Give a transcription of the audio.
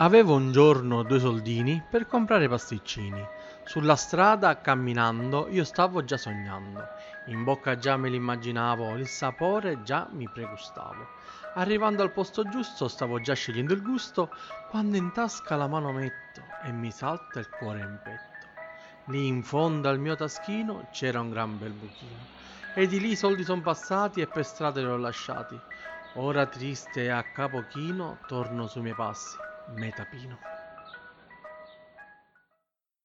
Avevo un giorno due soldini per comprare pasticcini. Sulla strada, camminando, io stavo già sognando. In bocca già me l'immaginavo, il sapore già mi pregustavo. Arrivando al posto giusto, stavo già scegliendo il gusto, quando in tasca la mano metto e mi salta il cuore in petto. Lì in fondo al mio taschino c'era un gran bel buchino. E di lì i soldi son passati e per strada li ho lasciati. Ora triste e a capo chino torno sui miei passi metapino